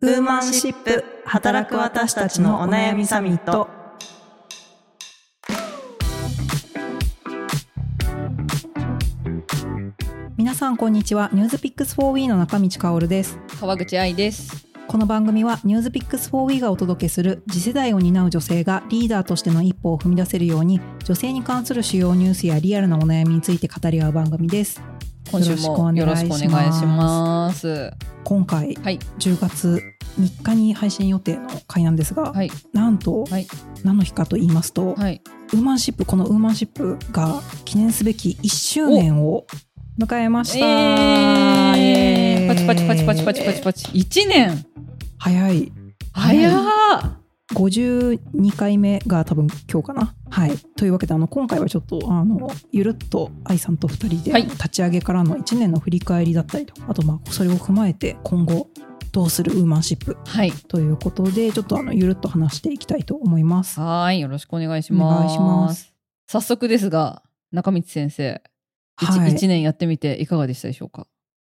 ウーマンシップ働く私たちのお悩みサミット。皆さんこんにちは。ニュースピックス 4W の中道香です。川口愛です。この番組はニュースピックス 4W がお届けする次世代を担う女性がリーダーとしての一歩を踏み出せるように女性に関する主要ニュースやリアルなお悩みについて語り合う番組です今週もよろしくお願いします。今回はい。10月3日に配信予定の回なんですが、はい。なんとはい。何の日かと言いますと、はい。ウーマンシップこのウーマンシップが記念すべき1周年を迎えました、えー、パチパチパチパチパチパチパチ。1年早い早っ52回目が多分今日かな。はい。というわけであの今回はちょっとあのゆるっと愛さんと2人ではい。立ち上げからの1年の振り返りだったりとあとまあそれを踏まえて今後どうするウーマンシップはい。ということでちょっとあのゆるっと話していきたいと思います。はーい。よろしくお願いします。お願いします。早速ですが、中道先生、一はい。一年やってみていかがでしたでしょうか？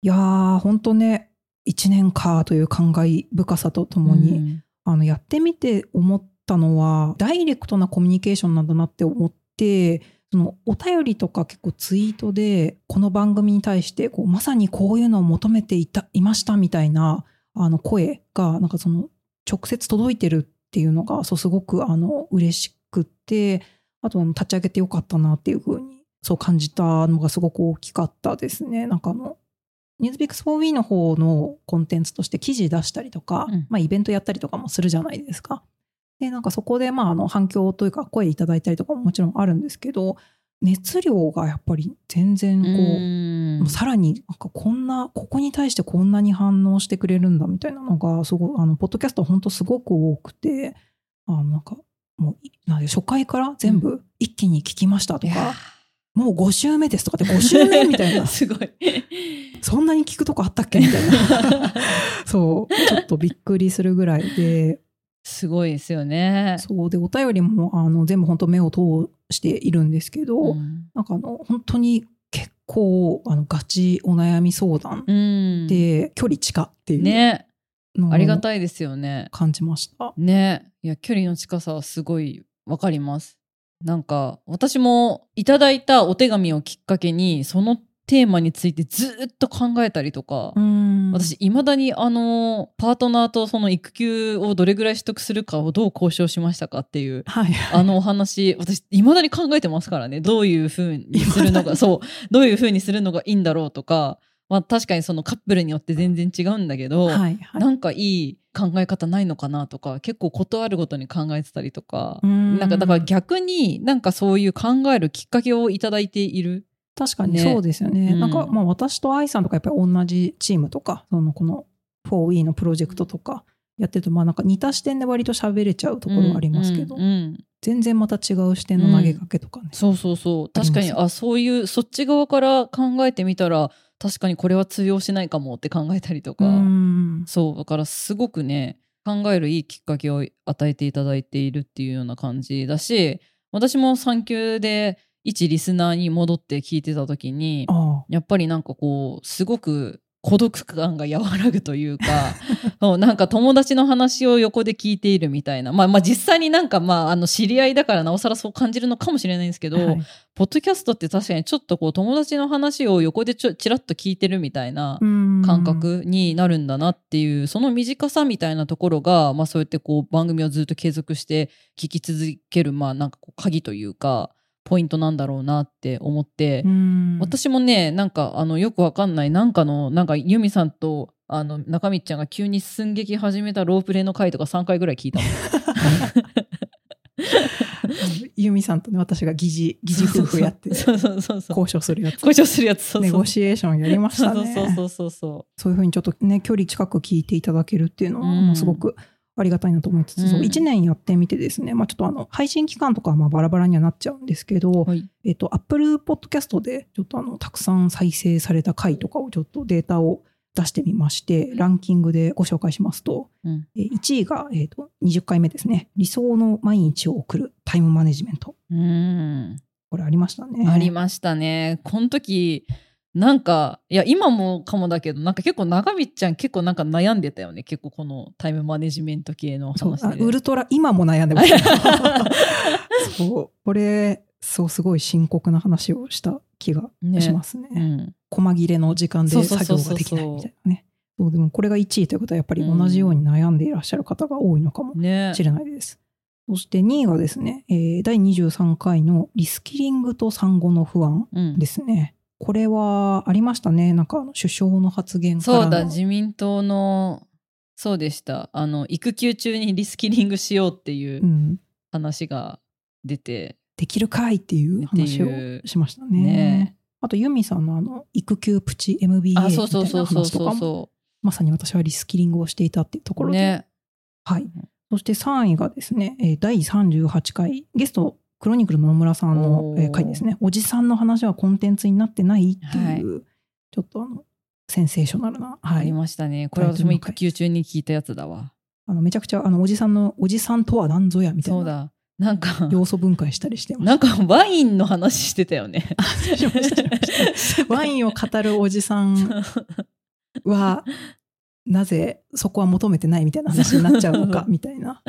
いやーほんとね1年かという感慨深さとともに、うんあのやってみて思ったのはダイレクトなコミュニケーションなんだなって思ってそのお便りとか結構ツイートでこの番組に対してこうまさにこういうのを求めていたいましたみたいなあの声がなんかその直接届いてるっていうのがそうすごくあの嬉しくってあとあの立ち上げてよかったなっていうふうにそう感じたのがすごく大きかったですね。なんかあのニュースピックス 4W の方のコンテンツとして記事出したりとか、うん。まあイベントやったりとかもするじゃないですか。で、なんかそこでまああの反響というか声いただいたりとかももちろんあるんですけど、熱量がやっぱり全然こう、うさらになんかこんな、ここに対してこんなに反応してくれるんだみたいなのが、すごい、あの、ポッドキャスト本当すごく多くて、あの、なんか、もうい、なんで初回から全部一気に聞きましたといやか、もう5週目ですとかって5週目みたいな。ー、すごい。そんなに聞くとこあったっけ？みたいな。そう、ちょっとびっくりするぐらいで、すごいですよね。そうで、お便りもあの全部本当目を通しているんですけど、うんなんかあの、本当に結構、あの、ガチお悩み相談うん。で、距離近っていうね。ありがたいですよね。感じました。ねいや距離の近さはすごいわかりますなんか私もいただいたお手紙をきっかけにそのテーマについてずっと考えたりとか、ん私いまだにあのパートナーとその育休をどれぐらい取得するかをどう交渉しましたかっていうはい。あのお話私いまだに考えてますからねどういうふうにするのが そうどういうふうにするのがいいんだろうとか、まあ、確かにそのカップルによって全然違うんだけど、はい、はい。なんかいい考え方ないのかなとか結構ことあるごとに考えてたりとか、うんなんかだから逆になんかそういう考えるきっかけをいただいている。確かにね。そうですよね。うん。なんか、まあ私と愛さんとかやっぱり同じチームとか、そのこの 4E のプロジェクトとかやってると、まあなんか似た視点で割と喋れちゃうところはありますけど、うんうん。うん全然また違う視点の投げかけとかね。そうそうそう。あります。確かにあそういうそっち側から考えてみたら確かにこれは通用しないかもって考えたりとか、うん。そうだからすごくね考えるいいきっかけを与えていただいているっていうような感じだし私も産休で一リスナーに戻って聞いてた時にあやっぱりなんかこうすごく孤独感が和らぐというか そうなんか友達の話を横で聞いているみたいな。まあまあ実際になんかまああの知り合いだからなおさらそう感じるのかもしれないんですけど、あ、はい。ポッドキャストって確かにちょっとこう友達の話を横でちょちらっと聞いてるみたいなうん。感覚になるんだなっていう、その短さみたいなところが、まあそうやってこう番組をずっと継続して聞き続ける、まあなんかこう鍵というか、ポイントなんだろうなって思って、うん私もね、なんかあのよくわかんない、なんかの、なんかユミさんとあの中道ちゃんが急に寸劇始めたロープレイの回とか3回ぐらい聞いたもん。ユミさんとね、私が疑似、疑似夫婦やって、そうそうそうそう。交渉するやつ。交渉するやつ、そうそう。ネゴシエーションやりましたね。そうそうそうそそういうふうにちょっとね、距離近く聞いていただけるっていうのは、すごくありがたいなと思いつつ、うんそう1年やってみてですね、まあちょっとあの、配信期間とかはまあバラバラにはなっちゃうんですけど、う。はい。えっと、Apple Podcast でちょっとあの、たくさん再生された回とかをちょっとデータを出してみまして、ランキングでご紹介しますと、うん。え1位が、えっと、20回目ですね。理想の毎日を送るタイムマネジメント。うん。これありましたね。ありましたね。この時、なんか、いや、今もかもだけど、なんか結構長見ちゃん結構なんか悩んでたよね。結構このタイムマネジメント系の話で。ウルトラ、今も悩んでます。そう。これ、そう、すごい深刻な話をした気がしますね。うん。細切れの時間で作業ができないみたいなね。そう、でもこれが1位ということは、やっぱり同じように悩んでいらっしゃる方が多いのかも。しれないです。そして2位がですね、えー第23回のリスキリングと産後の不安ですね。これはありましたね。なんか首相の発言からの。そうだ、自民党の、そうでした。あの、育休中にリスキリングしようっていううん話が出て、できるかいっていう話をしましたね。ねあとユミさんのあの育休プチ MBA みたあ、いなそうそうそうそう話とかうそまさに私はリスキリングをしていたっていうとこう。ろで、ね。はい。そして3位がですね、えー第38回、ゲスト、クロニクルの野村さんの、回ですね。おじさんの話はコンテンツになってないっていう、ちょっとあの、センセーショナルな、はい。ありましたね。これ私も育休中に聞いたやつだわ。あの、めちゃくちゃ、あの、おじさんの、おじさんとは何ぞやみたいなそうだ。なんか、要素分解したりしてまなんかワインの話してたよね。ワインを語るおじさんは、なぜそこは求めてないみたいな話になっちゃうのか、みたいな。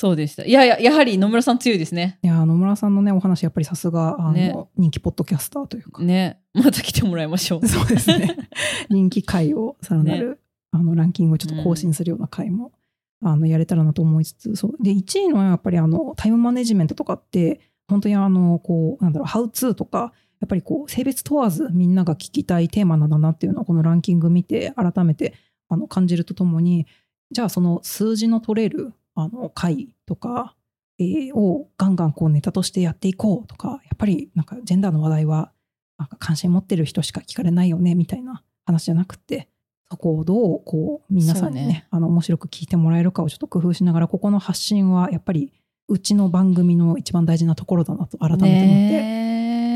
そうでした。いやいや、やはり野村さん強いですね。いや、野村さんのね、お話、やっぱりさすが、あの、ね人気ポッドキャスターというか。ね。また来てもらいましょう。そうですね。人気回をさらなる、あのランキングをちょっと更新するような回も、あのやれたらなと思いつつ、そうで1位のやっぱりあのタイムマネジメントとかって本当にあのこうなんだろうハウツーとかやっぱりこう性別問わずみんなが聞きたいテーマなんだなっていうのをこのランキング見て改めてあの感じるとともにじゃあその数字の取れるあの回とか、えーをガンガンこうネタとしてやっていこうとかやっぱりなんかジェンダーの話題はなんか関心持ってる人しか聞かれないよねみたいな話じゃなくてそこをどうこう皆さんにねね。あの面白く聞いてもらえるかをちょっと工夫しながらここの発信はやっぱりうちの番組の一番大事なところだなと改めて思って、ね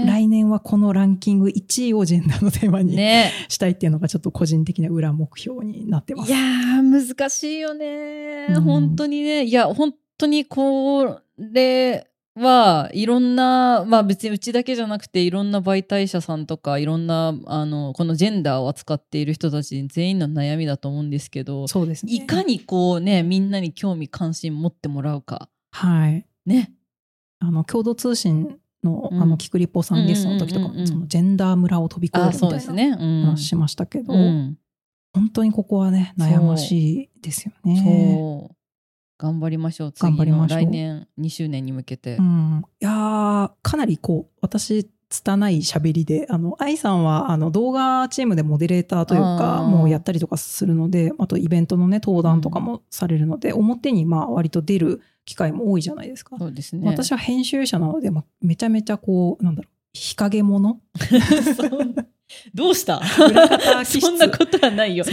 来年はこのランキング1位をジェンダーのテーマにね したいっていうのがちょっと個人的な裏目標になってます。いやー、難しいよね、うん本当にね。いや、本当にこれはいろんな、まあ別にうちだけじゃなくていろんな媒体者さんとかいろんな、あの、このジェンダーを扱っている人たち全員の悩みだと思うんですけど、そうですね。いかにこうね、みんなに興味関心持ってもらうか。はい。ね。あの共同通信の,、うんあのキクリポさんゲストの時とかも、そのジェンダー村を飛び越えるあ、みたいなそうですね。うん。話しましたけど、うん。本当にここはね悩ましいですよね。そう。頑張りましょう。次の来年2周年に向けて。うん、いやーかなりこう私拙い喋りであの愛さんはあの動画チームでモデレーターというかもうやったりとかするのであとイベントのね登壇とかもされるので、表にまあ割と出る機会も多いじゃないですか。そうですね。私は編集者なので、まあ、めちゃめちゃこうなんだろう日陰者？どうした？そんなことはないよ。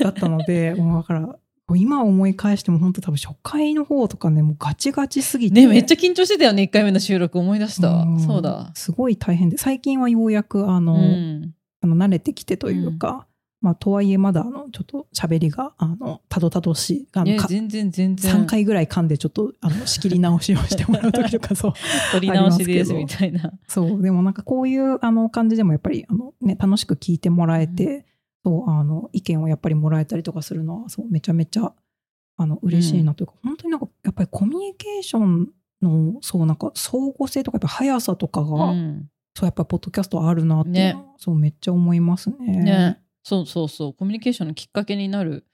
だったのでもうだから今思い返しても本当多分初回の方とかねもうガチガチすぎてね、めっちゃ緊張してたよね、1回目の収録思い出した。んそうだ。すごい大変で最近はようやくあの、うん。あの慣れてきてというか、まあとはいえまだあのちょっと喋りがあのたどたどしいあの全然全然。3回ぐらい噛んでちょっとあの仕切り直しをしてもらう時とかそう 取り直しですみたいな。そうでもなんかこういうあの感じでもやっぱりあの、ね、楽しく聞いてもらえて、そうあの意見をやっぱりもらえたりとかするのはそうめちゃめちゃあの嬉しいなというか、本当になんかやっぱりコミュニケーションのそうなんか相互性とかやっぱ速さとかが、うん。そうやっぱりポッドキャストあるなってねそうめっちゃ思いますね。ね。そうそうそう。コミュニケーションのきっかけになる、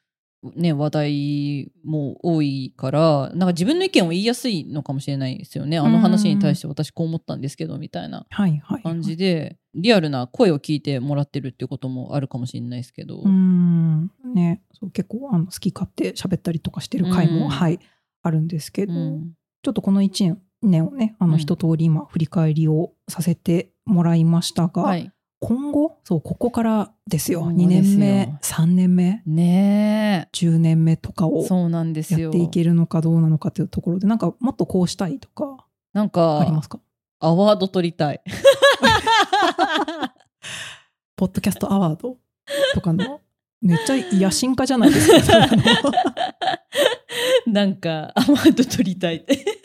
ね、話題も多いから、なんか自分の意見を言いやすいのかもしれないですよね。あの話に対して私こう思ったんですけど、みたいな。感じで、リアルな声を聞いてもらってるっていうこともあるかもしれないですけど。うんねそう結構あの好き勝手喋ったりとかしてる回も、うんはいあるんですけど、うんちょっとこの1年をねあうんの一通り今振り返りをさせてもらいましたが、はい。今後？そうここからですよ2今後ですよ年目？3年目？ね10年目とかえ。をそうなんですよ。やっていけるのかどうなのかというところでなんかもっとこうしたいとかなんかありますか？アワード取りたい。ポッドキャストアワードとかの？めっちゃ野心家じゃないですか。なんかアワード取りたいって。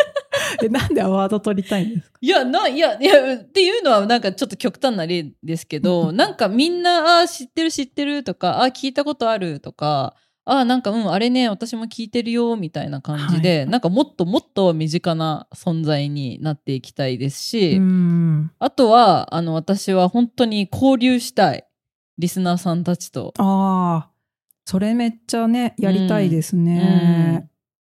えなんでアワード取りたいんですか？いや、な、いや、いや、っていうのはなんかちょっと極端な例ですけど、なんかみんな、ああ、知ってる知ってるとか、ああ、聞いたことあるとか、ああ、なんか、うん、あれね、私も聞いてるよ、みたいな感じで、はい。なんかもっともっと身近な存在になっていきたいですし、うん。あとは、あの、私は本当に交流したい。リスナーさんたちと。ああそれめっちゃねやりたいですね、うん。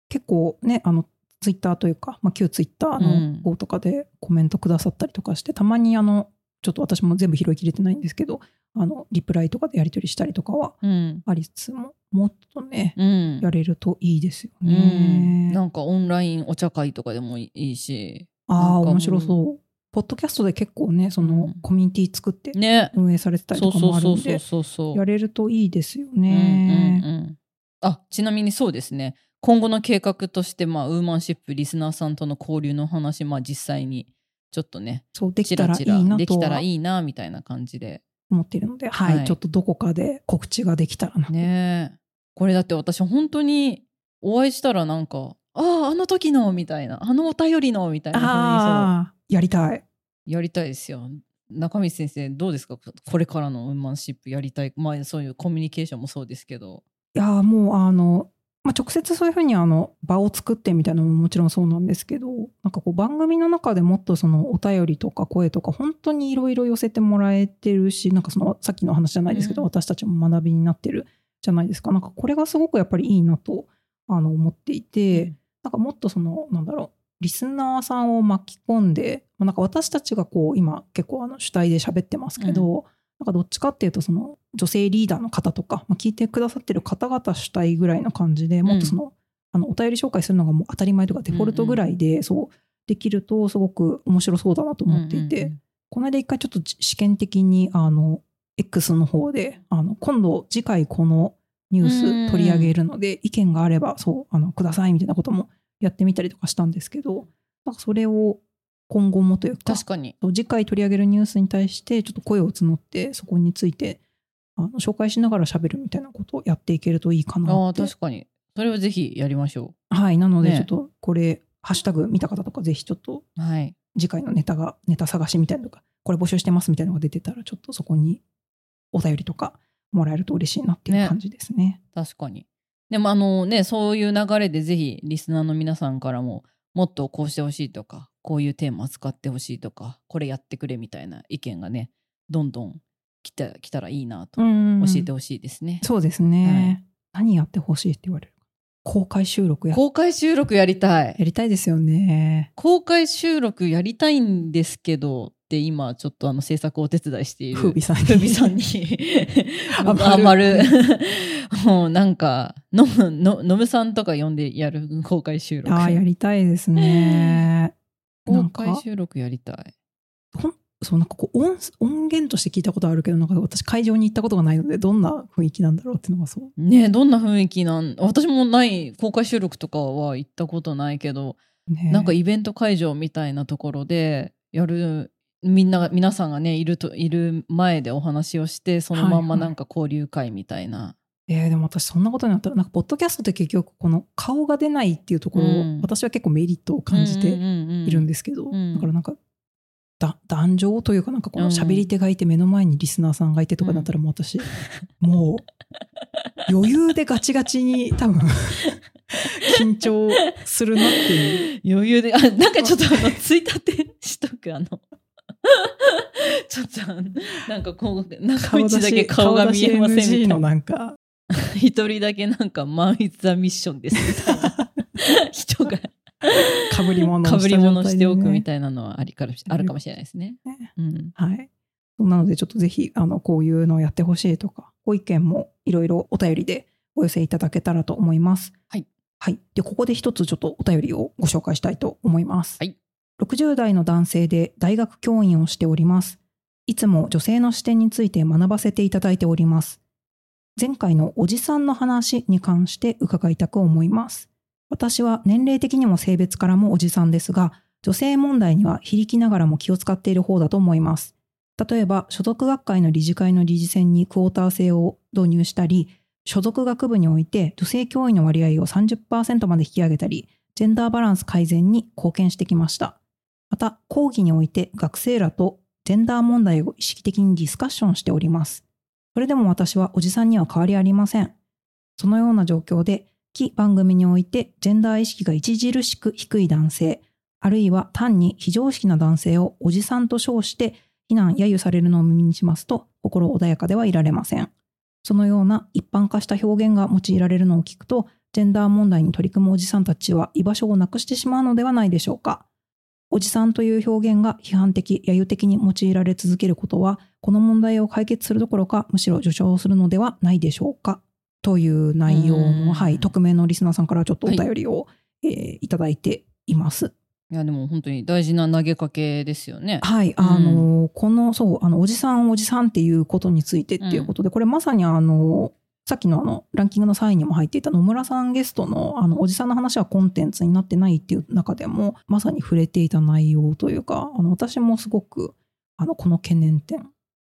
結構ねあのツイッターというか、まあ、旧ツイッターうんの方とかでコメントくださったりとかして、たまにあのちょっと私も全部拾いきれてないんですけどあのリプライとかでやり取りしたりとかはうん。ありつつももっとねうん。やれるといいですようん、ね。なんかオンラインお茶会とかでもいいし。ああ面白そう。ポッドキャストで結構ねその、うんコミュニティ作ってね。運営されてたりとかもあるんでそうそう。やれるといいですようんうんね。うんあちなみにそうですね今後の計画として、まあ、ウーマンシップリスナーさんとの交流の話、まあ、実際にちょっとねそうできたらいいなとできたらはいいなみたいな感じで。思っているので、はい、はい。ちょっとどこかで告知ができたらな。ねえ。これだって私本当にお会いしたらなんかあああの時のみたいなあのお便りのみたいなやりたい。やりたいですよ。中道先生どうですか？これからのウーマンシップやりたい。まあそういうコミュニケーションもそうですけど。いやーもうあの、まあ、直接そういうふうにあの場を作ってみたいなのももちろんそうなんですけどなんかこう番組の中でもっとそのお便りとか声とか本当にいろいろ寄せてもらえてるしなんかそのさっきの話じゃないですけど、うん。私たちも学びになってるじゃないですか。なんかこれがすごくやっぱりいいなとあの思っていて、なんかもっとそのなんだろうリスナーさんを巻き込んで、まあなんか私たちがこう今結構あの主体で喋ってますけど、なんかどっちかっていうとその女性リーダーの方とか、まあ、聞いてくださってる方々主体ぐらいの感じでもっとその,、あのお便り紹介するのがもう当たり前とかデフォルトぐらいで、そうできるとすごく面白そうだなと思っていて、うんうんうんこの間一回ちょっと試験的にあの X の方であの今度次回このニュース取り上げるので、意見があればそうあのくださいみたいなこともやってみたりとかしたんですけどなんかそれを今後もというか確かに。次回取り上げるニュースに対してちょっと声を募ってそこについてあの紹介しながら喋るみたいなことをやっていけるといいかああなって。確かに。それをぜひやりましょはいなのでね。ちょっとこれ、ハッシュタグ見た方とかぜひちょっとうはい。次回のネタがネタ探しみたいなのとかこれ募集してますみたいなのが出てたらちょっとそこにお便りとかもらえると嬉しいなっていうね。感じですね。確かに。でもあのねそういう流れでぜひリスナーの皆さんからももっとこうしてほしいとかこういうテーマ扱ってほしいとかこれやってくれみたいな意見がねどんどん来た来たらいいなとうん教えてほしいですね、そうですね、何やってほしいって言われる？公開収録や。公開収録やりたい。やりたいですよね。公開収録やりたいんですけどって今ちょっとあの制作をお手伝いしている風美さんに。風美さんに。余る。余る。もうなんかのののむさんとか呼んでやる公開収録。ああやりたいですね。公開収録やりたい。ほんそうなんかこう音音源として聞いたことあるけどなんか私会場に行ったことがないのでどんな雰囲気なんだろうっていうのがそう。ねどんな雰囲気なん私もない公開収録とかは行ったことないけど、ねなんかイベント会場みたいなところでやるみんなが皆さんがねいるといる前でお話をしてそのまんまはいはい。なんか交流会みたいな、えーでも私そんなことになったらなんかポッドキャストって結局この顔が出ないっていうところを、うん。私は結構メリットを感じているんでですけど、うん。だからなんかだ壇上というかなんかこのうん。喋り手がいて目の前にリスナーさんがいてとかだったらもう私、もう余裕でガチガチに多分緊張するなっていう。余裕であなんかちょっとあのついたてしとくあの ちょっとあのなんかこう中道だけ顔が見えませんみたい NG のななんか 一人だけなんかマン・イズ・ザ・ミッションですみたいな人がかぶり物をかぶり物しておくみいたいなのはありからあるかもしれないですね。ねうん、はい。なので、ちょっとぜひ、あの、こういうのをやってほしいとか、ご意見もいろいろお便りでお寄せいただけたらと思います。はい。はい。で、ここで一つちょっとお便りをご紹介したいと思います。はい。60代の男性で大学教員をしております。いつも女性の視点について学ばせていただいております。前回のおじさんの話に関して伺いたく思います。私は年齢的にも性別からもおじさんですが、女性問題には非力ながらも気を使っている方だと思います。例えば、所属学会の理事会の理事選にクォーター制を導入したり、所属学部において女性教員の割合を30%まで引き上げたり、ジェンダーバランス改善に貢献してきました。また、講義において学生らとジェンダー問題を意識的にディスカッションしております。それでも私はおじさんには変わりありません。そのような状況で、記番組においてジェンダー意識が著しく低い男性、あるいは単に非常識な男性をおじさんと称して非難揶揄されるのを耳にしますと、心穏やかではいられません。そのような一般化した表現が用いられるのを聞くと、ジェンダー問題に取り組むおじさんたちは居場所をなくしてしまうのではないでしょうか。おじさんという表現が批判的、揶揄的に用いられ続けることは、この問題を解決するどころか、むしろ助長するのではないでしょうか。という内容うんの、はい、匿名のリスナーさんからちょっとお便りを、えーいただいています。いやでも本当に大事な投げかけですよね。はい、あの、この、そう、あの、おじさん、おじさんっていうことについてっていうことで、これまさにあの、さっきのあの、ランキングの3位にも入っていた野村さんゲストの、あの、おじさんの話はコンテンツになってないっていう中でも、まさに触れていた内容というか、あの、私もすごく、あの、この懸念点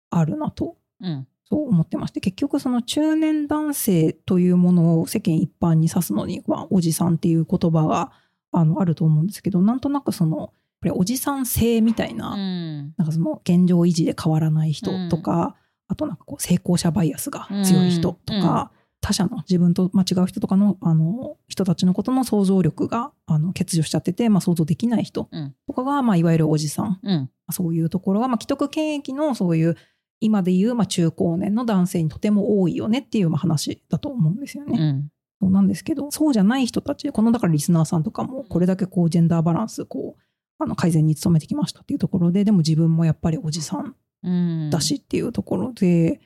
あるなとうん。そう思ってまして結局その中年男性というものを世間一般に指すのに、まあ、おじさんっていう言葉があのあると思うんですけどなんとなくそのおじさん性みたいな,、うん。なんかその現状維持で変わらない人とか、あとなんかこう成功者バイアスが強い人とか、他者の自分と間違う人とかのあの人たちのことの想像力があの欠如しちゃってて、まあ、想像できない人うんとかが、まあ、いわゆるおじさんうん。そういうところが、まあ、既得権益のそういう今でいう、まあ、中高年の男性にとても多いよねっていうまあ話だと思うんですよね。うん。そうなんですけどそうじゃない人たちこのだからリスナーさんとかもこれだけこうジェンダーバランスこうあの改善に努めてきましたっていうところででも自分もやっぱりおじさん。だしっていうところで、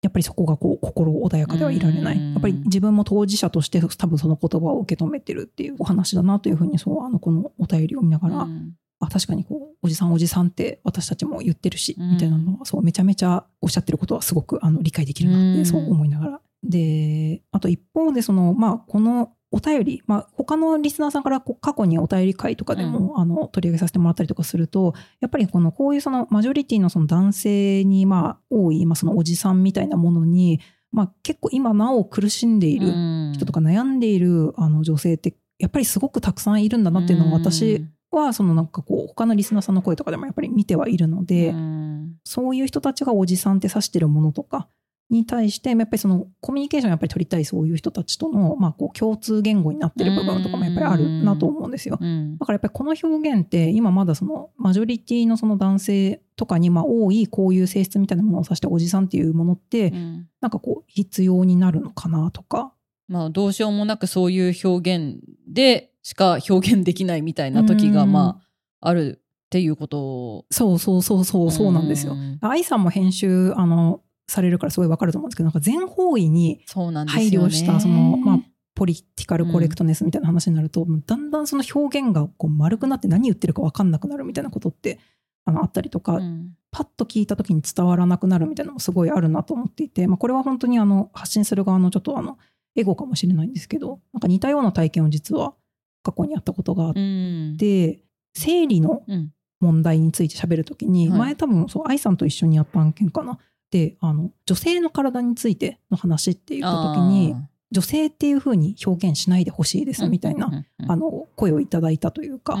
やっぱりそこがこう心穏やかではいられない。うんやっぱり自分も当事者として多分その言葉を受け止めてるっていうお話だなというふうにそうあのこのお便りを見ながら、うんあ確かにこうおじさんおじさんって私たちも言ってるし、うんみたいなのはそうめちゃめちゃおっしゃってることはすごくあの理解できるなって、うんそう思いながら。であと一方でそのまあこのお便り、まあ、他のリスナーさんから過去にお便り会とかでも、あの取り上げさせてもらったりとかするとやっぱりこのこういうそのマジョリティのその男性にまあ多い、まあ、そのおじさんみたいなものに、まあ、結構今なお苦しんでいる人とか悩んでいるあの女性ってやっぱりすごくたくさんいるんだなっていうのを私はそのなんかこう他のリスナーさんの声とかでもやっぱり見てはいるので、うん。そういう人たちがおじさんって指してるものとかに対してやっぱりそのコミュニケーションをやっぱり取りたいそういう人たちとの、まあ、こう共通言語になってる部分とかもやっぱりあるなと思うんですよ。うんだからやっぱりこの表現って今まだそのマジョリティのその男性とかにまあ多いこういう性質みたいなものを指しておじさんっていうものってうんなんかこう必要になるのかなとか。まあどうしようもなくそういう表現でしか表現できないみたいな時がうんまああるっていうことそうそうそうそうそうなんですよ。ん愛さんも編集あのされるからすごいわかると思うんですけどなんか全方位に配慮したそのまあポリティカルコレクトネスみたいな話になると、もうだんだんその表現がこう丸くなって何言ってるか分かんなくなるみたいなことってあのあったりとか、うん。パッと聞いた時に伝わらなくなるみたいなのもすごいあるなと思っていて、まあ、これは本当にあの発信する側のちょっとあのエゴかもしれないんですけどなんか似たような体験を実は過去にやったことがあっうん。て、生理のうん。問題について喋るときに、はい。前多分そう愛さんと一緒にやった案件かなであの女性の体についての話って言った時に女性っていうふうに表現しないでほしいですみたいな、あの声をいただいたというか、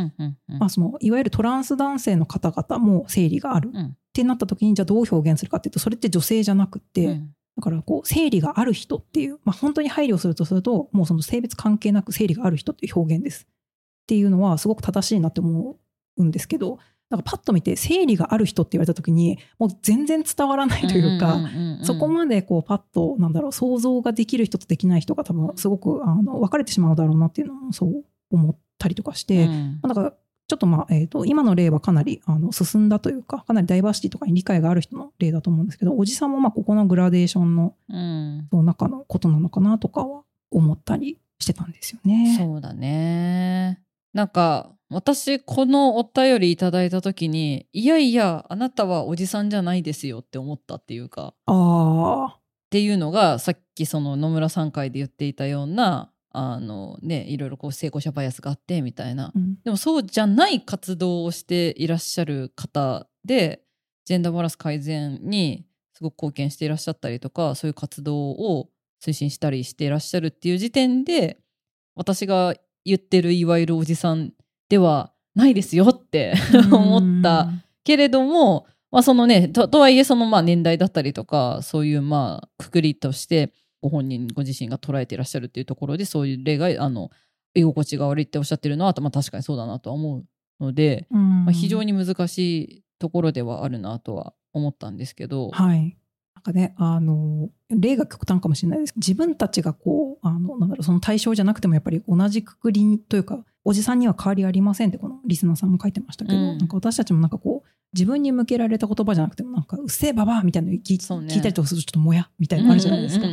いわゆるトランス男性の方々も生理があるうん。ってなった時にじゃあどう表現するかっていうとそれって女性じゃなくって、うん。だからこう生理がある人っていう、まあ、本当に配慮するとするともうその性別関係なく生理がある人っていう表現です。っていうのはすごく正しいなって思うんですけどなんかパッと見て生理がある人って言われた時にもう全然伝わらないというか、そこまでこうパッとなんだろう想像ができる人とできない人が多分すごくあの分かれてしまうだろうなっていうのもそう思ったりとかして、うんまあだからちょっとまあ、えー、と今の例はかなりあの進んだというかかなりダイバーシティとかに理解がある人の例だと思うんですけどおじさんもまあここのグラデーションのうんその中のことなのかなとかは思ったりしてたんですよね。そうだね。なんか私このお便りいただいた時にいやいやあなたはおじさんじゃないですよって思ったっていうか。ああっていうのがさっきその野村さん会で言っていたようなあのねいろいろこう成功者バイアスがあってみたいな。うん。でもそうじゃない活動をしていらっしゃる方でジェンダーバランス改善にすごく貢献していらっしゃったりとかそういう活動を推進したりしていらっしゃるっていう時点で私が言ってるいわゆるおじさんではないですよって思ったけれども、まあそのね、ととはいえそのまあ年代だったりとか、そういうまあくくりとしてご本人ご自身が捉えていらっしゃるっていうところで、そういう例が、あの、居心地が悪いっておっしゃってるのは、まあ確かにそうだなとは思うので、まあ、非常に難しいところではあるなとは思ったんですけど。はい。なんかね、あの、例が極端かもしれないですけど、自分たちがこう、あの、なんだろう、その対象じゃなくてもやっぱり同じくくりというか、おじさんには変わりありませんってこのリスナーさんも書いてましたけど、うん。なんか私たちもなんかこう、自分に向けられた言葉じゃなくてもなんか、うっせえばばあみたいなの聞ね。聞いたりとかするとちょっともやみたいなのあるじゃないですか。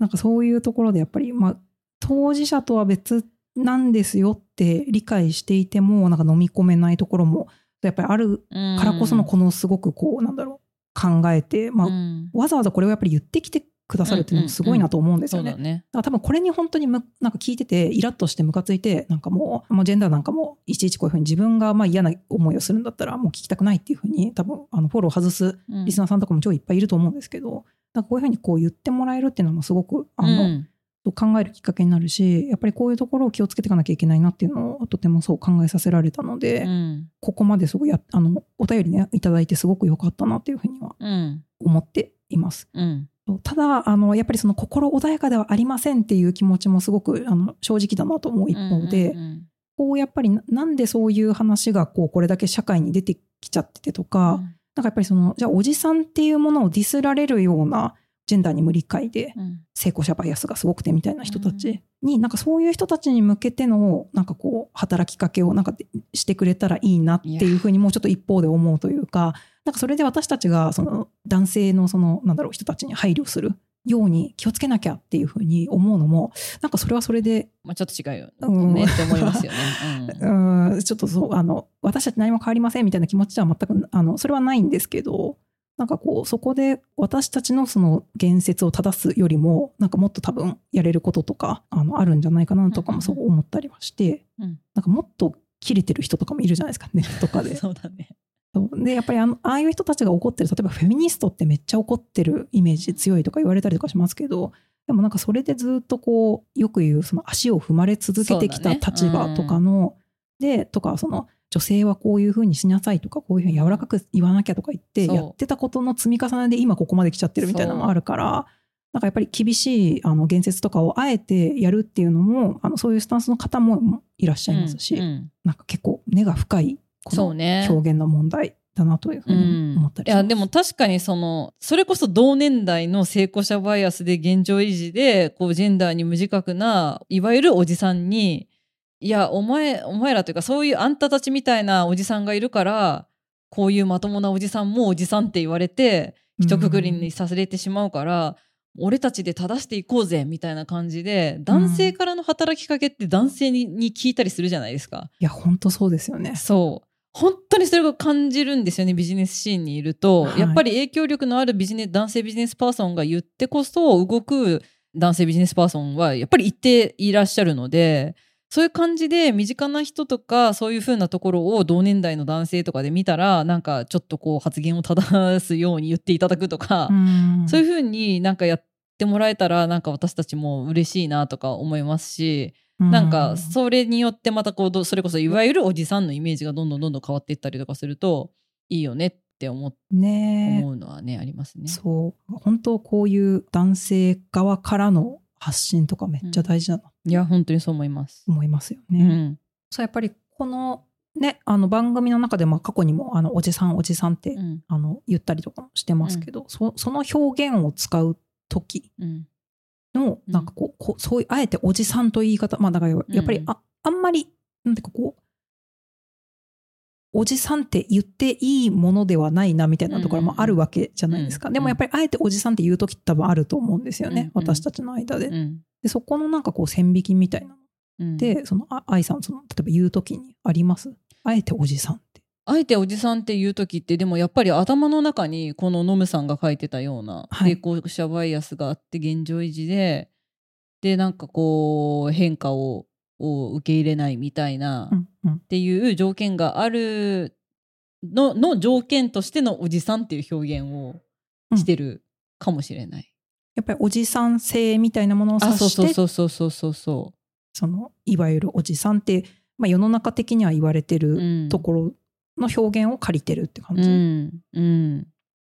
なんかそういうところでやっぱり、まあ、当事者とは別なんですよって理解していても、なんか飲み込めないところも、やっぱりあるうんからこそのこのすごくこう、なんだろう、考えて、まあ、うん。わざわざこれをやっぱり言ってきてくださるっていうのもすごいなと思うんですよね。そうだね。だから多分これに本当にむなんか聞いててイラッとしてムカついてなんかもうもうジェンダーなんかもいちいちこういうふうに自分がまあ嫌な思いをするんだったらもう聞きたくないっていうふうに多分あのフォロー外すうんリスナーさんとかも超いっぱいいると思うんですけど、なんかこういうふうにこう言ってもらえるっていうのもすごくあの、うん考えるきっかけになるしやっぱりこういうところを気をつけていかなきゃいけないなっていうのをとてもそう考えさせられたので、うんここまですごいやあのお便りねいただいてすごく良かったなっていうふうにはうん思っています。うんただあのやっぱりその心穏やかではありませんっていう気持ちもすごくあの正直だなと思う一方で、うんうんこうやっぱりななんでそういう話がこうこれだけ社会に出てきちゃっててとか、なんかやっぱりそのじゃあおじさんっていうものをディスられるようなジェンダーに無理解でうん。成功者バイアスがすごくてみたいな人たちに、なんかそういう人たちに向けてのなんかこう働きかけをなんかでしてくれたらいいなっていうふうにもうちょっと一方で思うというかなんかそれで私たちがその男性のそのなんだろう人たちに配慮するように気をつけなきゃっていうふうに思うのもなんかそれはそれでまあちょっと違うようん。ねって思いますよね。うん。うん。ちょっとそうあの私たち何も変わりませんみたいな気持ちでは全くあのそれはないんですけどなんかこうそこで私たちのその言説を正すよりもなんかもっと多分やれることとかあのあるんじゃないかなとかもそう思ったりはして、うん。なんかもっと切れてる人とかもいるじゃないですかネットとかで。そうだね。でやっぱりあのああいう人たちが怒ってる例えばフェミニストってめっちゃ怒ってるイメージ強いとか言われたりとかしますけどでもなんかそれでずっとこうよく言うその足を踏まれ続けてきた立場とかの、でとかその女性はこういうふうにしなさいとかこういうふうに柔らかく言わなきゃとか言ってやってたことの積み重ねで今ここまで来ちゃってるみたいなのもあるから。なんかやっぱり厳しいあの言説とかをあえてやるっていうのもあのそういうスタンスの方もいらっしゃいますし、うんうんなんか結構根が深いこの。表現の問題だなというふうに思ったりします。いやでも確かにそのそれこそ同年代の成功者バイアスで現状維持でこうジェンダーに無自覚ないわゆるおじさんにいやお前お前らというかそういうあんたたちみたいなおじさんがいるからこういうまともなおじさんもおじさんって言われて一括りにさせれてしまうから、俺たちで正していこうぜみたいな感じで男性からの働きかけって男性にに聞いたりするじゃないですか。いや本当そうですよね。そう。本当にそれを感じるんですよね、ビジネスシーンにいると。はいやっぱり影響力のあるビジネス、男性ビジネスパーソンが言ってこそ動く男性ビジネスパーソンはやっぱり一定いらっしゃるので、そういう感じで身近な人とかそういう風なところを同年代の男性とかで見たらなんかちょっとこう発言を正すように言っていただくとか、うん。そういう風になんかやってもらえたらなんか私たちも嬉しいなとか思いますし、なんかそれによってまたこうどそれこそいわゆるおじさんのイメージがどんどんどんどん変わっていったりとかするといいよねって思ね思うのはねありますね。そう。本当こういう男性側からの発信とかめっちゃ大事だなといや本当にそう思います。思いますよね。うん。そうやっぱりこのねあの番組の中でも過去にもあのおじさんおじさんって、うん。あの言ったりとかもしてますけど、そその表現を使う時うんのうん。なんかこう,、こうそういうあえておじさんという言い方まあだからやっぱりあ,、あんまりなんていうかこうおじさんって言っていいものではないなみたいなところもあるわけじゃないですか、うんでもやっぱりあえておじさんって言う時って多分あると思うんですよね、うん私たちの間で,、うんでそこのなんかこう線引きみたいなのうん。でそのあ愛さんその例えば言う時にあります？あえておじさんって。あえておじさんっていう時ってでもやっぱり頭の中にこのノムさんが書いてたようなはい。成功者バイアスがあって現状維持ででなんかこう変化をを受け入れないみたいな、うんうんっていう条件があるのの条件としてのおじさんっていう表現をしてるかもしれない。やっぱりおじさん性みたいなものを指あそうしてそうそうそうそうそうそそのいわゆるおじさんって、まあ、世の中的には言われてうるんところの表現を借りてるって感じ？うんうん、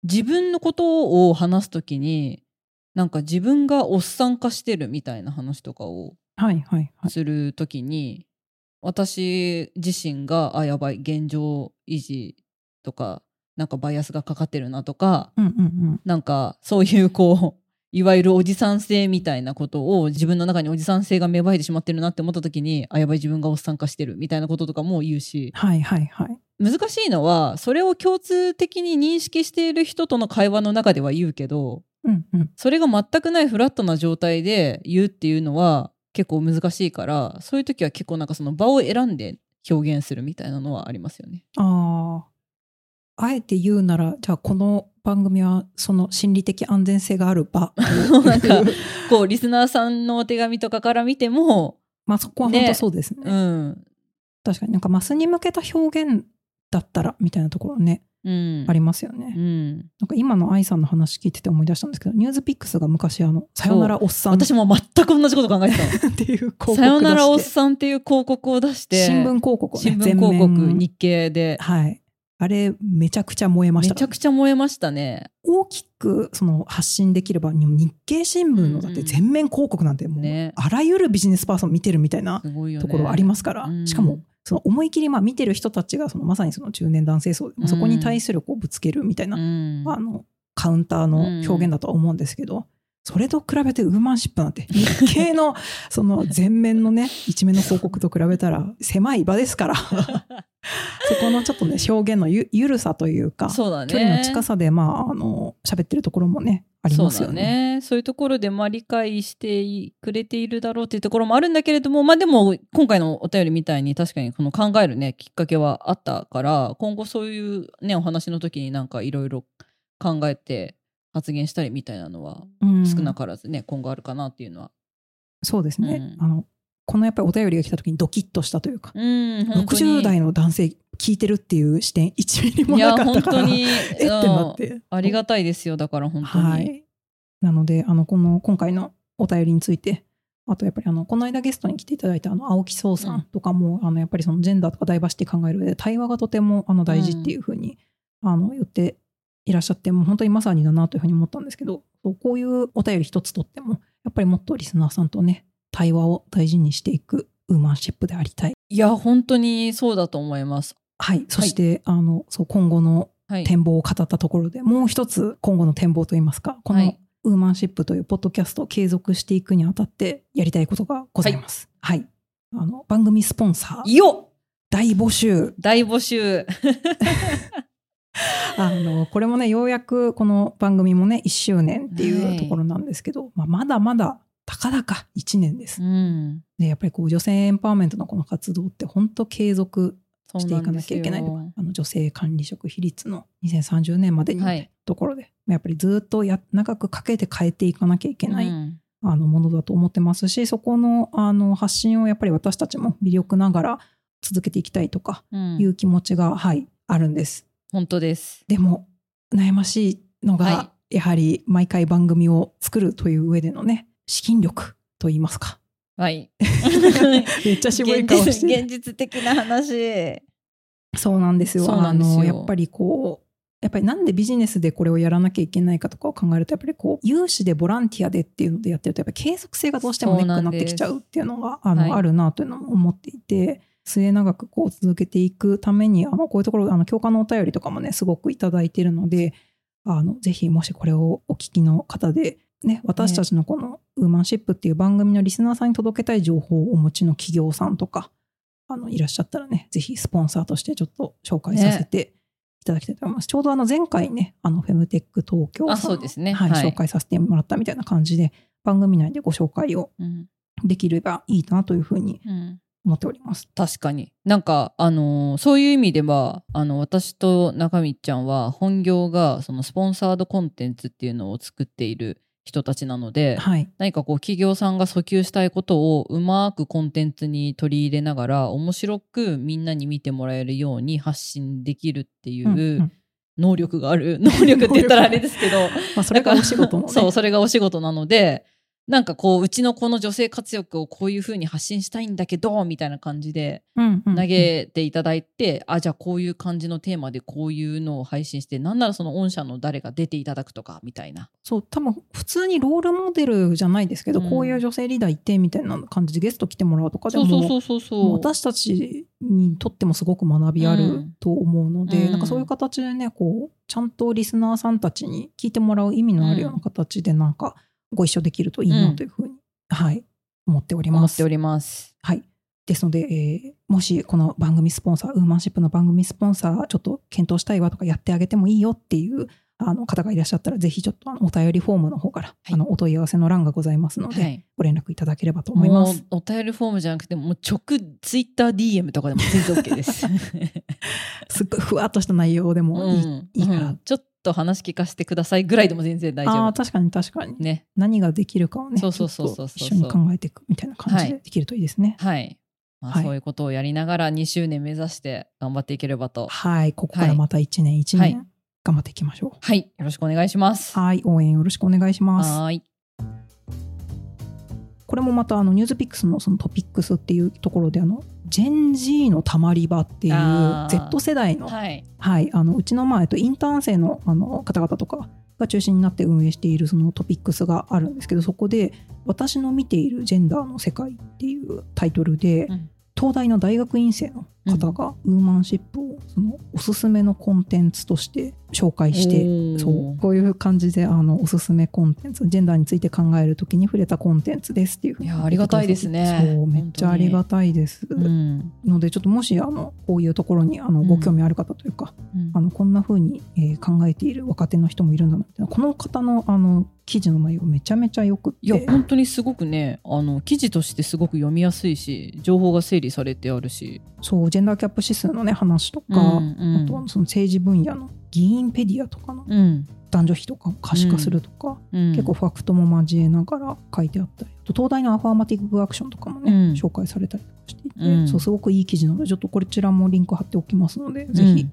自分のことを話すときになんか自分がおっさん化してるみたいな話とかを。するときに、私自身があやばい現状維持とかなんかバイアスがかかってるなとかうんうんうん。なんかそういうこう いわゆるおじさん性みたいなことを自分の中におじさん性が芽生えてしまってるなって思った時にあやばい自分がおっさん化してるみたいなこととかも言うしはいはいはい。難しいのはそれを共通的に認識している人との会話の中では言うけどうんうん。それが全くないフラットな状態で言うっていうのは結構難しいからそういう時は結構なんかその場を選んで表現するみたいなのはありますよね。ああ。あえて言うなら、じゃあこの番組はその心理的安全性がある場。なんかこうリスナーさんのお手紙とかから見ても、まあそこは本当そうですね。うん確かになんかマスに向けた表現だったらみたいなところね、うん、ありますよね。うん、なんか今の愛さんの話聞いてて思い出したんですけど、ニュースピックスが昔あの、さよならおっさん。っ私も全く同じこと考えてた。の。ていう広告さよならおっさんっていう広告を出して。新聞広告をね、新聞広告日経で。はい。あれ、めちゃくちゃ燃えましたからめちゃくちゃ燃えましたね。大きくその発信できれば、日経新聞のだって全面広告なんてもう、ね。あらゆるビジネスパーソン見てるみたいな。ところありますから、うん。しかも、その思い切りまあ見てる人たちがそのまさにその中年男性層で、まあそこに対するこうぶつけるみたいな、うん。あのカウンターの表現だとは思うんですけど、それと比べてウーマンシップなんて日経の その全面のね一面の広告と比べたら狭い場ですから。そこのちょっとね表現のゆゆるさというかね。距離の近さでまああの喋ってるところもねありますよそうだね。ね。そういうところでまあ理解してくれているだろうっていうところもあるんだけれども、まあでも今回のお便りみたいに確かにこの考えるね、きっかけはあったから、今後そういうね、お話の時になんかいろいろ考えて発言したりみたいなのはうん少なからずね、今後あるかなっていうのは。そうですね、うんあのこのやっぱりお便りが来た時にドキッとしたというか、うん、本当に60代の男性聞いてるっていう視点1ミリもなかったから えってなってうんありがたいですよ、だから本当に。はい。なので、あの、この、今回のお便りについて、あとやっぱりあの、この間ゲストに来ていただいたあの、青木壮さんとかも、あの、やっぱりそのジェンダーとかダイバーシティ考える上で、対話がとてもあの大事っていうふうに、あの、言っていらっしゃって、もう本当にまさにだなというふうに思ったんですけど、こういうお便り一つとっても、やっぱりもっとリスナーさんとね、対話を大事にしていくウーマンシップでありたい。いや、本当にそうだと思います。はい。そして、あの、そう、今後のはい。展望を語ったところで、もう一つ今後の展望といいますか、このはいウーマンシップというポッドキャストを継続していくにあたってやりたいことがございます。はい。あの、番組スポンサーよっ大募集。大募集。あの、これもね、ようやくこの番組もね、1周年っていはいうところなんですけど、まあ、まだまだ、たかだか1年です。うん。で、やっぱりこう、女性エンパワーメントのこの活動って本当継続していかなきゃいけないあの女性管理職比率の2030年までにはいところで、やっぱりずっとや長くかけて変えていかなきゃいけない、うんあのものだと思ってますしそこのあの発信をやっぱり私たちも微力ながら続けていきたいとかうんいう気持ちが、はいあるんです。本当です。でも悩ましいのが、はやはり毎回番組を作るという上でのね資金力といいますかはい。めっちゃ渋い顔してる現実的な話。そうなんですよ。あのやっぱりこうやっぱりなんでビジネスでこれをやらなきゃいけないかとかを考えるとやっぱりこう有志でボランティアでっていうのでやってるとやっぱり継続性がどうしてもネックになってきちゃうっていうのがあの、はいあるなというのも思っていて末永くこう続けていくためにあのこういうところあの共感のお便りとかもねすごくいただいているのであのぜひもしこれをお聞きの方でね、私たちのこのウーマンシップっていう番組のリスナーさんに届けたい情報をお持ちの企業さんとかあのいらっしゃったらね、ぜひスポンサーとしてちょっと紹介させていただきたいと思います。ちょうどあの前回ね、あのフェムテック東京さんあそうですねはいはい紹介させてもらったみたいな感じで、番組内でご紹介をうんできればいいなというふうにうん思っております。確かに。なんか、あのーそういう意味では、あの、私と中道ちゃんは本業が、そのスポンサードコンテンツっていうのを作っている人たちなので、はい。何かこう企業さんが訴求したいことをうまくコンテンツに取り入れながら面白くみんなに見てもらえるように発信できるっていう能力がある、能力って言ったらあれですけど。まあ、それがお仕事の、ね、そうそれがお仕事なのでなんかこううちのこの女性活躍をこういう風に発信したいんだけどみたいな感じでうんうん投げていただいて、あじゃあこういう感じのテーマでこういうのを配信してなんならその御社の誰が出ていただくとかみたいな。そう多分普通にロールモデルじゃないですけど、うん。こういう女性リーダーいてみたいな感じでゲスト来てもらうとかでもそうそうそうそうそう。私たちにとってもすごく学びあると思うので、うん。なんかそういう形でねこうちゃんとリスナーさんたちに聞いてもらう意味のあるような形でなんかご一緒できるといいなというふうに、はい思っております。思っております。はい。ですので、えーもしこの番組スポンサー、ウーマンシップの番組スポンサー、ちょっと検討したいわとかやってあげてもいいよっていうあの方がいらっしゃったら、ぜひちょっとあのお便りフォームの方から、はいあのお問い合わせの欄がございますので、はい、ご連絡いただければと思います。お便りフォームじゃなくてもう直ツイッター DM とかでも全然 OK です。すっごいふわっとした内容でもいい,、うんいいから。うんちょっと話聞かせてくださいぐらいでも全然大丈夫。あ確かに確かに。ね。何ができるかをね、そうそうそうそう一緒に考えていくみたいな感じでできるといいですね。はい。まあ、はいそういうことをやりながら2周年目指して頑張っていければと。はい、ここからまた1年、1はい年頑張っていきましょう。はい。よろしくお願いします。はい、応援よろしくお願いします。はーい。これもまたあのニュースピックスのそのトピックスっていうところであのジェン G のたまり場っていう Z 世代の,、はい。はい、あのうちのまあえっとインターン生のあの方々とかが中心になって運営しているそのトピックスがあるんですけどそこで「私の見ているジェンダーの世界」っていうタイトルで、うん東大の大学院生の方がウーマンシップをそのおすすめのコンテンツとして紹介しておーそうこういう感じであのおすすめコンテンツジェンダーについて考えるときに触れたコンテンツですっていうふうにいやありがたいですね。そうめっちゃありがたいです、うん。のでちょっともしあのこういうところにあのうん。ご興味ある方というか、うん。あのこんなふうに、えー考えている若手の人もいるんだなってこの方のあの記事の内容めちゃめちゃよくいや本当にすごくねあの記事としてすごく読みやすいし情報が整理されてあるし、そうジェンダーキャップ指数のね話とか、うんうん。あとはその政治分野の議員ペディアとかのうん。男女比とかを可視化するとか、うん、結構ファクトも交えながら書いてあったり東大のアファーマティブアクションとかもね、うん。紹介されたりとかしていて、うん。そうすごくいい記事なのでちょっとこちらもリンク貼っておきますので、ぜひ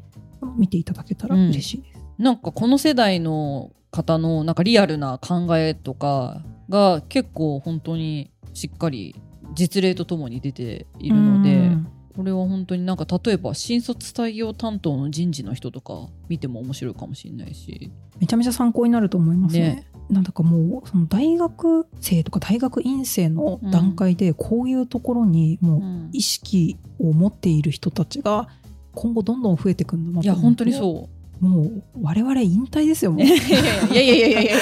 見ていただけたら嬉しいです。なんかこの世代の方のなんかリアルな考えとかが結構本当にしっかり実例とともに出ているので、うんこれは本当になんか例えば新卒採用担当の人事の人とか見ても面白いかもしれないし、めちゃめちゃ参考になると思いますね。ね。なんだかもうその大学生とか大学院生の段階でこういうところにもううん。意識を持っている人たちが今後どんどん増えてくんだいや本当にそう。もう我々引退ですよもう。いやいやいやいやいや。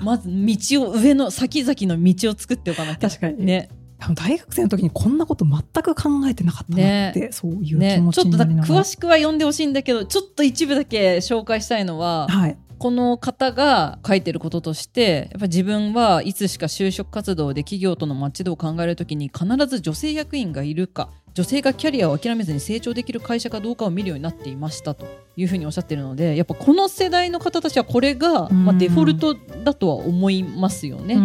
まず道を上の先々の道を作っておかなきゃ。確かに。ね大学生の時にこんなこと全く考えてなかったなって、そういう気ね持ちちょっとだになりながら、詳しくは読んでほしいんだけどちょっと一部だけ紹介したいのははい。この方が書いてることとしてやっぱ自分はいつしか就職活動で企業とのマッチ度を考えるときに必ず女性役員がいるか女性がキャリアを諦めずに成長できる会社かどうかを見るようになっていましたというふうにおっしゃってるのでやっぱこの世代の方たちはこれが、まあ、うん。デフォルトだとは思いますよね。うん。う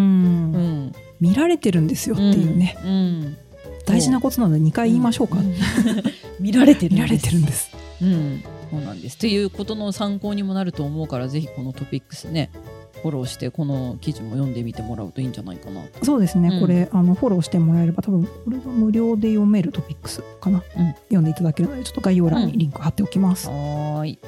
ん見られてるんですよっていうね、うんうん。大事なことなので2回言いましょうか、ん 見られてるんです。見られてるんです。うん、そうなんです。ということの参考にもなると思うから、ぜひこのトピックスね、フォローして、この記事も読んでみてもらうといいんじゃないかな。そうですね、うん。これあのフォローしてもらえれば多分これが無料で読めるトピックスかな、うん。読んでいただけるのでちょっと概要欄にリンク貼っておきます、はーい。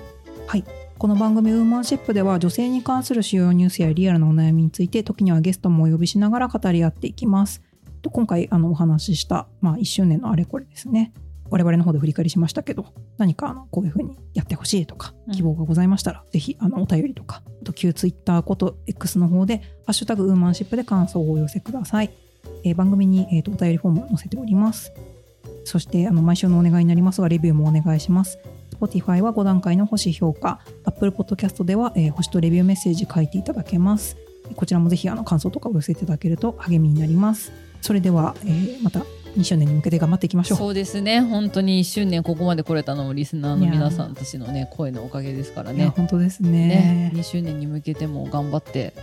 この番組ウーマンシップでは女性に関する主要ニュースやリアルなお悩みについて時にはゲストもお呼びしながら語り合っていきます。と今回あのお話しした、まあ、1周年のあれこれですね。我々の方で振り返りしましたけど何かあのこういうふうにやってほしいとかうん。希望がございましたら、ぜひあのお便りとかあと旧ツイッターこと X の方で「ハッシュタグウーマンシップ」で感想をお寄せください、えー番組に、えーとお便りフォームを載せております。そしてあの毎週のお願いになりますがレビューもお願いします Spotify は5段階の星評価。Apple Podcast では、えー星とレビューメッセージ書いていただけます。こちらもぜひあの感想とかお寄せいただけると励みになります。それでは、えーまた2周年に向けて頑張っていきましょう。そうですね。本当に1周年ここまで来れたのもリスナーの皆さんたちのね、声のおかげですからね。本当ですね。ね、2周年に向けても頑張って。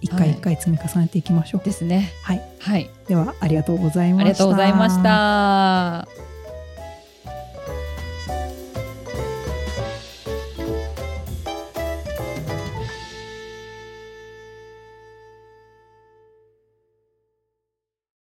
一回一回積み重ねていきましょう、ですね。はい。はい。ではありがとうございました。ありがとうございました。